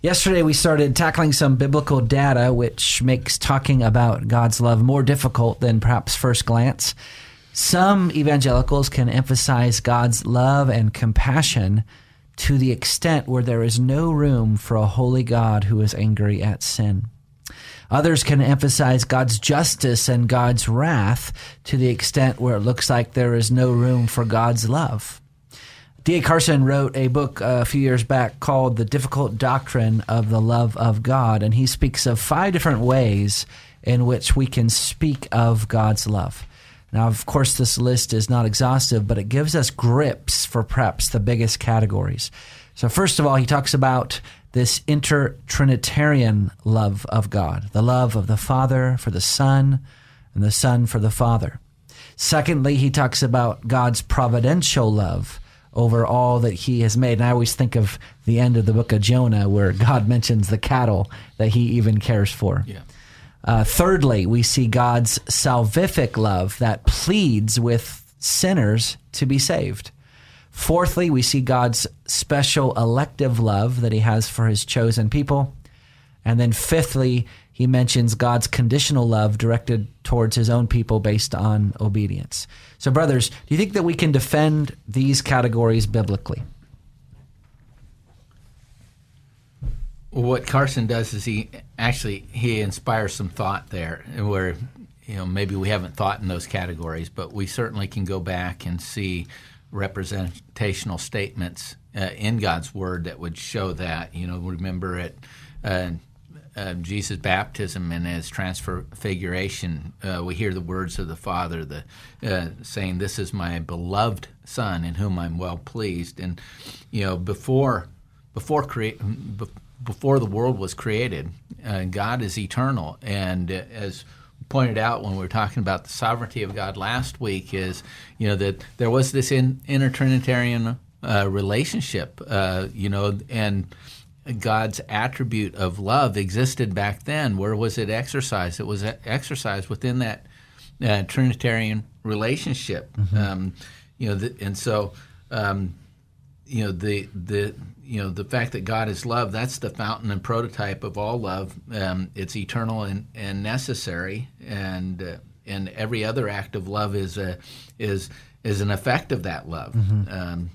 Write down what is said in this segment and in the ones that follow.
Yesterday, we started tackling some biblical data, which makes talking about God's love more difficult than perhaps first glance. Some evangelicals can emphasize God's love and compassion to the extent where there is no room for a holy God who is angry at sin. Others can emphasize God's justice and God's wrath to the extent where it looks like there is no room for God's love. D.A. Carson wrote a book uh, a few years back called The Difficult Doctrine of the Love of God, and he speaks of five different ways in which we can speak of God's love. Now, of course, this list is not exhaustive, but it gives us grips for perhaps the biggest categories. So, first of all, he talks about this inter-Trinitarian love of God, the love of the Father for the Son and the Son for the Father. Secondly, he talks about God's providential love over all that he has made. And I always think of the end of the book of Jonah where God mentions the cattle that he even cares for. Yeah. Uh, thirdly, we see God's salvific love that pleads with sinners to be saved. Fourthly, we see God's special elective love that he has for his chosen people. And then fifthly, he mentions God's conditional love directed towards his own people based on obedience. So, brothers, do you think that we can defend these categories biblically? what Carson does is he actually he inspires some thought there where you know maybe we haven't thought in those categories but we certainly can go back and see representational statements uh, in God's word that would show that you know remember it. uh, uh, Jesus' baptism and his transfiguration, uh, we hear the words of the Father, the uh, saying, "This is my beloved Son, in whom I'm well pleased." And you know, before before create before the world was created, uh, God is eternal, and uh, as pointed out when we were talking about the sovereignty of God last week, is you know that there was this in, intertrinitarian uh, relationship, you know, and God's attribute of love existed back then. Where was it exercised? It was exercised within that uh, Trinitarian relationship. Mm-hmm. Um, you know, the, and so um, you know the the you know the fact that God is love. That's the fountain and prototype of all love. Um, it's eternal and, and necessary, and uh, and every other act of love is a is is an effect of that love. Mm-hmm. Um,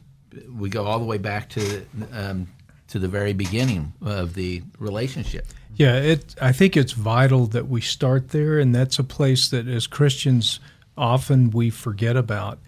we go all the way back to um, to the very beginning of the relationship. Yeah, it. I think it's vital that we start there, and that's a place that as Christians often we forget about.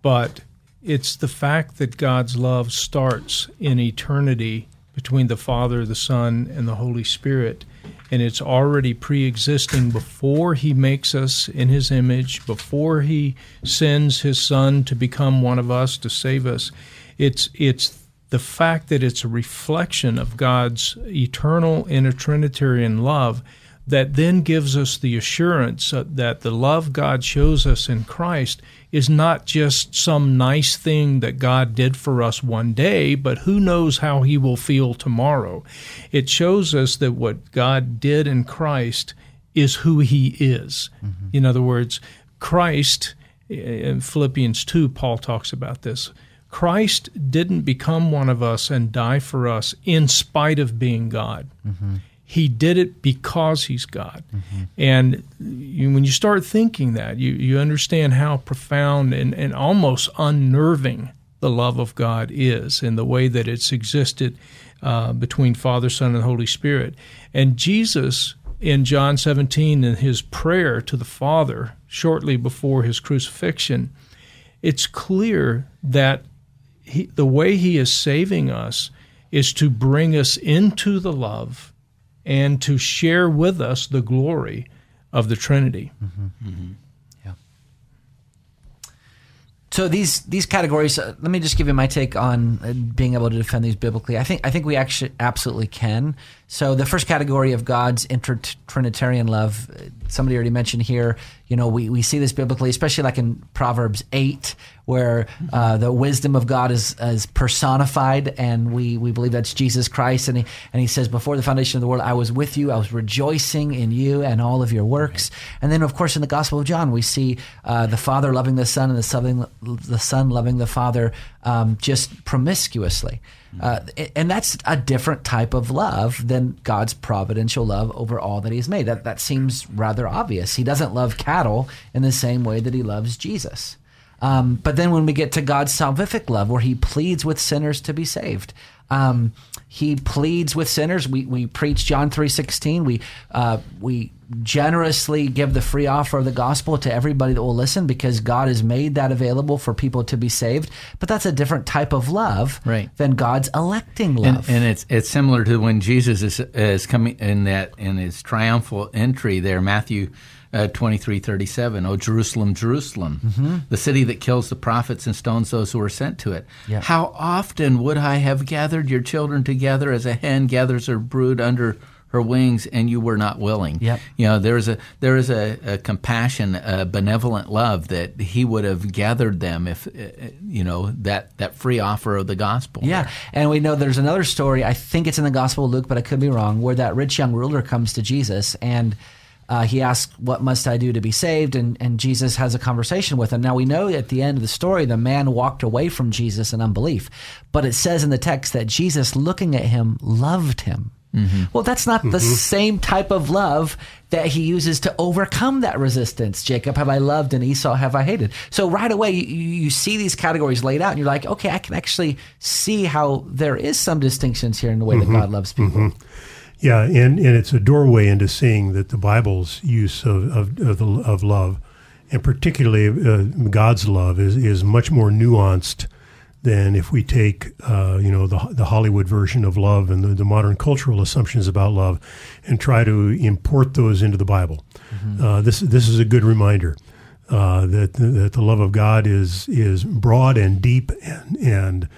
But it's the fact that God's love starts in eternity between the Father, the Son, and the Holy Spirit. And it's already pre existing before He makes us in His image, before He sends His Son to become one of us to save us. It's, it's the fact that it's a reflection of God's eternal intertrinitarian love that then gives us the assurance that the love God shows us in Christ is not just some nice thing that God did for us one day, but who knows how he will feel tomorrow. It shows us that what God did in Christ is who he is. Mm-hmm. In other words, Christ, in Philippians 2, Paul talks about this. Christ didn't become one of us and die for us in spite of being God. Mm-hmm. He did it because he's God. Mm-hmm. And you, when you start thinking that, you, you understand how profound and, and almost unnerving the love of God is and the way that it's existed uh, between Father, Son, and Holy Spirit. And Jesus, in John 17, in his prayer to the Father shortly before his crucifixion, it's clear that he, the way he is saving us is to bring us into the love and to share with us the glory of the Trinity. Mm-hmm. Mm-hmm. Yeah. So these these categories. Uh, let me just give you my take on uh, being able to defend these biblically. I think I think we actually absolutely can. So the first category of God's inter-Trinitarian love, uh, somebody already mentioned here. You know, we, we see this biblically, especially like in Proverbs eight, where uh, the wisdom of God is, is personified, and we, we believe that's Jesus Christ. And he, and he says, Before the foundation of the world, I was with you, I was rejoicing in you and all of your works. And then, of course, in the Gospel of John, we see uh, the Father loving the Son and the Son, the Son loving the Father um, just promiscuously. Uh, and that's a different type of love than God's providential love over all that He's made. That that seems rather obvious. He doesn't love cattle in the same way that He loves Jesus. Um, but then when we get to God's salvific love, where He pleads with sinners to be saved, um, He pleads with sinners. We we preach John three sixteen. We uh, we generously give the free offer of the gospel to everybody that will listen because God has made that available for people to be saved. But that's a different type of love Right. than God's electing And, love. and it's it's similar to when Jesus is is coming in that in his triumphal entry there, Matthew uh, twenty three thirty seven. Oh Jerusalem, Jerusalem, Mm-hmm. the city that kills the prophets and stones those who are sent to it. Yeah. How often would I have gathered your children together as a hen gathers her brood under her wings, and you were not willing. Yep. You know, there is a there is a, a compassion, a benevolent love that he would have gathered them if uh, you know that that free offer of the gospel. Yeah, and we know there's another story. I think it's in the Gospel of Luke, but I could be wrong. Where that rich young ruler comes to Jesus and uh, he asks, "What must I do to be saved?" And and Jesus has a conversation with him. Now we know at the end of the story, the man walked away from Jesus in unbelief, but it says in the text that Jesus, looking at him, loved him. Mm-hmm. Well, that's not the mm-hmm. same type of love that he uses to overcome that resistance. Jacob have I loved and Esau have I hated. So right away, you, you see these categories laid out and you're like, okay, I can actually see how there is some distinctions here in the way that mm-hmm. God loves people. Yeah, and, and it's a doorway into seeing that the Bible's use of of, of, the, of love, and particularly uh, God's love, is, is much more nuanced than if we take uh, you know the, the Hollywood version of love and the, the modern cultural assumptions about love, and try to import those into the Bible. Uh, this this is a good reminder. Uh, that that the love of God is is broad and deep and and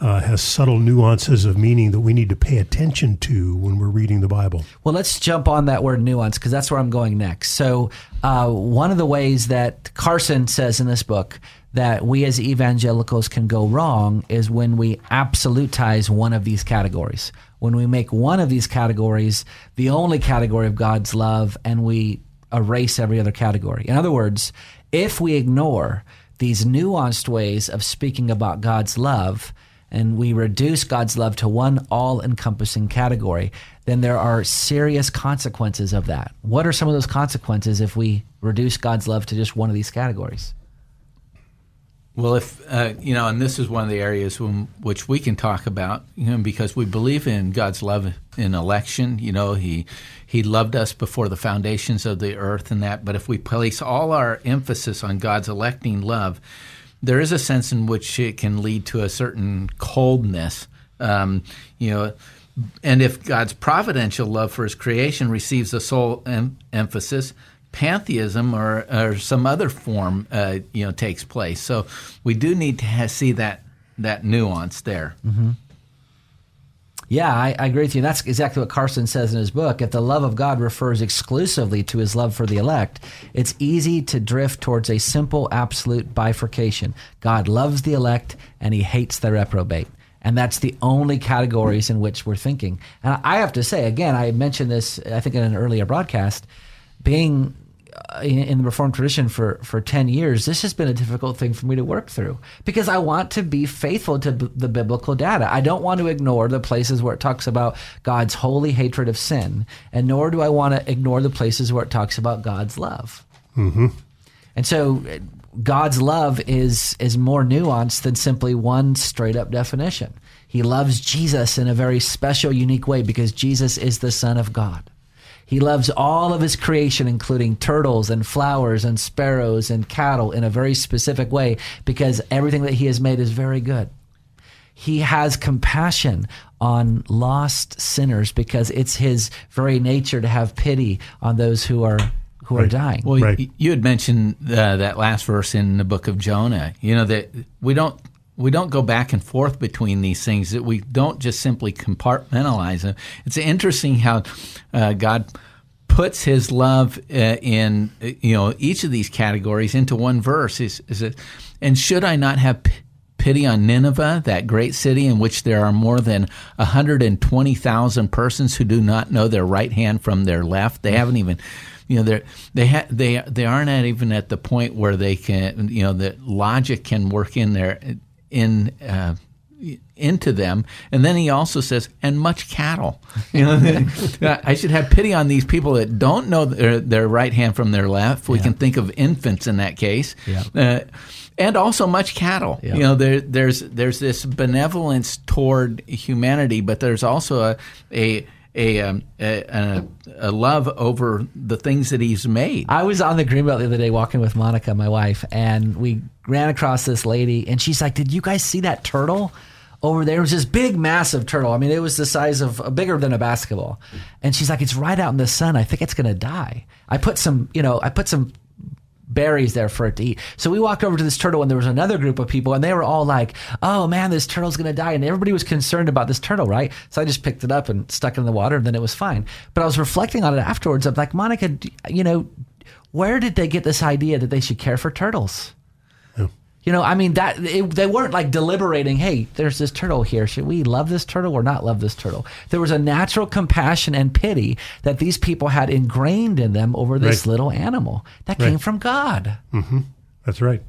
uh, has subtle nuances of meaning that we need to pay attention to when we're reading the Bible. Well, let's jump on that word nuance because that's where I'm going next. So, uh, one of the ways that Carson says in this book that we as evangelicals can go wrong is when we absolutize one of these categories. When we make one of these categories the only category of God's love and we erase every other category. In other words, if we ignore these nuanced ways of speaking about God's love, and we reduce God's love to one all encompassing category, then there are serious consequences of that. What are some of those consequences if we reduce God's love to just one of these categories? Well, if uh, you know, and this is one of the areas when, which we can talk about, you know, because we believe in God's love in election. You know, he he loved us before the foundations of the earth, and that. But if we place all our emphasis on God's electing love, there is a sense in which it can lead to a certain coldness. Um, you know, and if God's providential love for His creation receives a sole em- emphasis, pantheism or, or some other form, uh, you know, takes place. So we do need to see that that nuance there. Yeah, I, I agree with you. And That's exactly what Carson says in his book. If the love of God refers exclusively to his love for the elect, it's easy to drift towards a simple, absolute bifurcation. God loves the elect and he hates the reprobate. And that's the only categories in which we're thinking. And I have to say, again, I mentioned this, I think, in an earlier broadcast, being in, in the Reformed tradition for, for 10 years, this has been a difficult thing for me to work through because I want to be faithful to b- the biblical data. I don't want to ignore the places where it talks about God's holy hatred of sin, and nor do I want to ignore the places where it talks about God's love. Mm-hmm. And so God's love is is more nuanced than simply one straight up definition. He loves Jesus in a very special, unique way because Jesus is the Son of God. He loves all of his creation, including turtles and flowers and sparrows and cattle, in a very specific way because everything that he has made is very good. He has compassion on lost sinners because it's his very nature to have pity on those who are who are dying. Well, Right. y- you had mentioned uh, that last verse in the book of Jonah. You know that we don't we don't go back and forth between these things. That we don't just simply compartmentalize them. It's interesting how uh, God puts His love uh, in you know each of these categories into one verse. Is, is it? And should I not have p- pity on Nineveh, that great city in which there are more than 120,000 persons who do not know their right hand from their left? They haven't even, you know, they're, they ha- they they aren't even at the point where they can, you know, that logic can work in their in uh, into them. And then he also says, and much cattle. You know, I should have pity on these people that don't know their, their right hand from their left. We Yeah. can think of infants in that case. Yeah. Uh, and also much cattle. Yeah. You know, there, there's there's this benevolence toward humanity, but there's also a a a, um, a, a, a love over the things that he's made. I was on the greenbelt the other day walking with Monica, my wife, and we ran across this lady, and she's like, "Did you guys see that turtle over there? It was this big, massive turtle. I mean, it was the size of uh, bigger than a basketball." And she's like, "It's right out in the sun. I think it's gonna die." I put some, you know, I put some berries there for it to eat. So we walked over to this turtle and there was another group of people and they were all like, "Oh man, this turtle's to die." And everybody was concerned about this turtle, right? So I just picked it up and stuck it in the water and then it was fine. But I was reflecting on it afterwards. I'm like, "Monica, you know, where did they get this idea that they should care for turtles?" You know, I mean that it, they weren't like deliberating. Hey, there's this turtle here. Should we love this turtle or not love this turtle? There was a natural compassion and pity that these people had ingrained in them over this Right. little animal that came from God. That's right.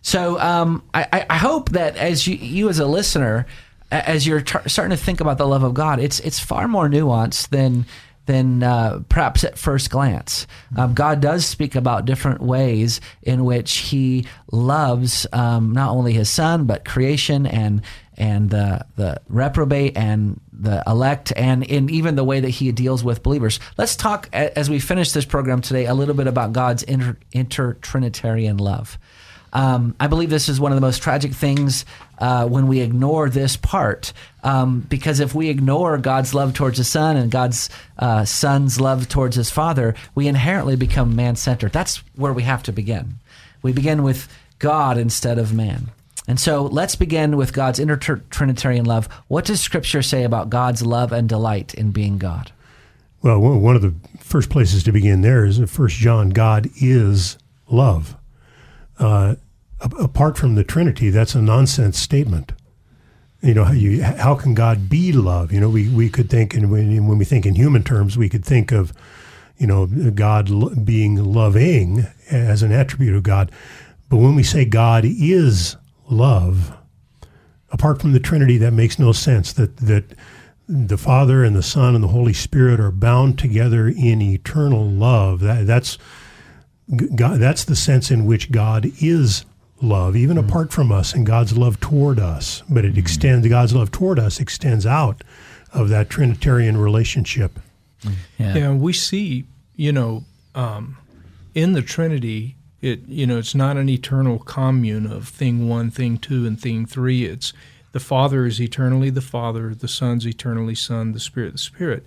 So um, I, I- hope that as you, you as a listener, as you're starting to think about the love of God, it's it's far more nuanced than than uh, perhaps at first glance. Um, God does speak about different ways in which He loves um, not only His Son but creation and and the the reprobate and the elect and in even the way that he deals with believers. Let's talk as we finish this program today a little bit about God's inter, inter-trinitarian love. Um, I believe this is one of the most tragic things uh, when we ignore this part, um, because if we ignore God's love towards His Son and God's uh, Son's love towards His Father, we inherently become man-centered. That's where we have to begin. We begin with God instead of man. And so let's begin with God's inter-trinitarian love. What does Scripture say about God's love and delight in being God? Well, one of the first places to begin there is in First John. God is love. Uh, apart from the Trinity, that's a nonsense statement. You know, how, you, how can God be love? You know, we, we could think, and when, when we think in human terms, we could think of, you know, God being loving as an attribute of God. But when we say God is love, apart from the Trinity, that makes no sense. That that the Father and the Son and the Holy Spirit are bound together in eternal love. That, that's God, that's the sense in which God is love, even mm-hmm. apart from us, and God's love toward us. But it mm-hmm. extends God's love toward us extends out of that Trinitarian relationship. Mm-hmm. Yeah. Yeah, and we see, you know, um, in the Trinity, it you know, it's not an eternal commune of thing one, thing two, and thing three. It's the Father is eternally the Father, the Son's eternally Son, the Spirit the Spirit.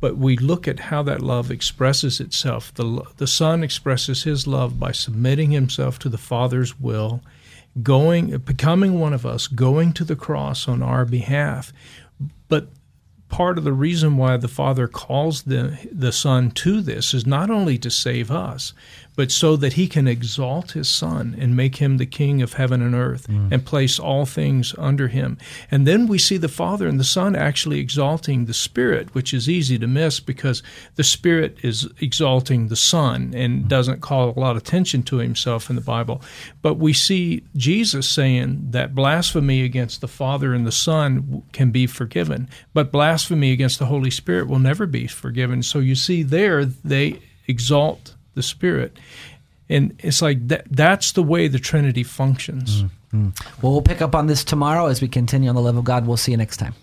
But we look at how that love expresses itself. The the Son expresses His love by submitting Himself to the Father's will, going, becoming one of us, going to the cross on our behalf. But part of the reason why the Father calls the the Son to this is not only to save us, but so that He can exalt His Son and make Him the King of heaven and earth mm. and place all things under Him. And then we see the Father and the Son actually exalting the Spirit, which is easy to miss because the Spirit is exalting the Son and mm. doesn't call a lot of attention to Himself in the Bible. But we see Jesus saying that blasphemy against the Father and the Son can be forgiven, but blasphemy against the Holy Spirit will never be forgiven. So you see there they exalt the Spirit. And it's like that, that's the way the Trinity functions. Mm, mm. Well, we'll pick up on this tomorrow as we continue on the love of God. We'll see you next time.